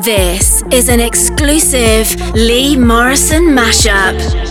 This is an exclusive Lee Morrison mashup.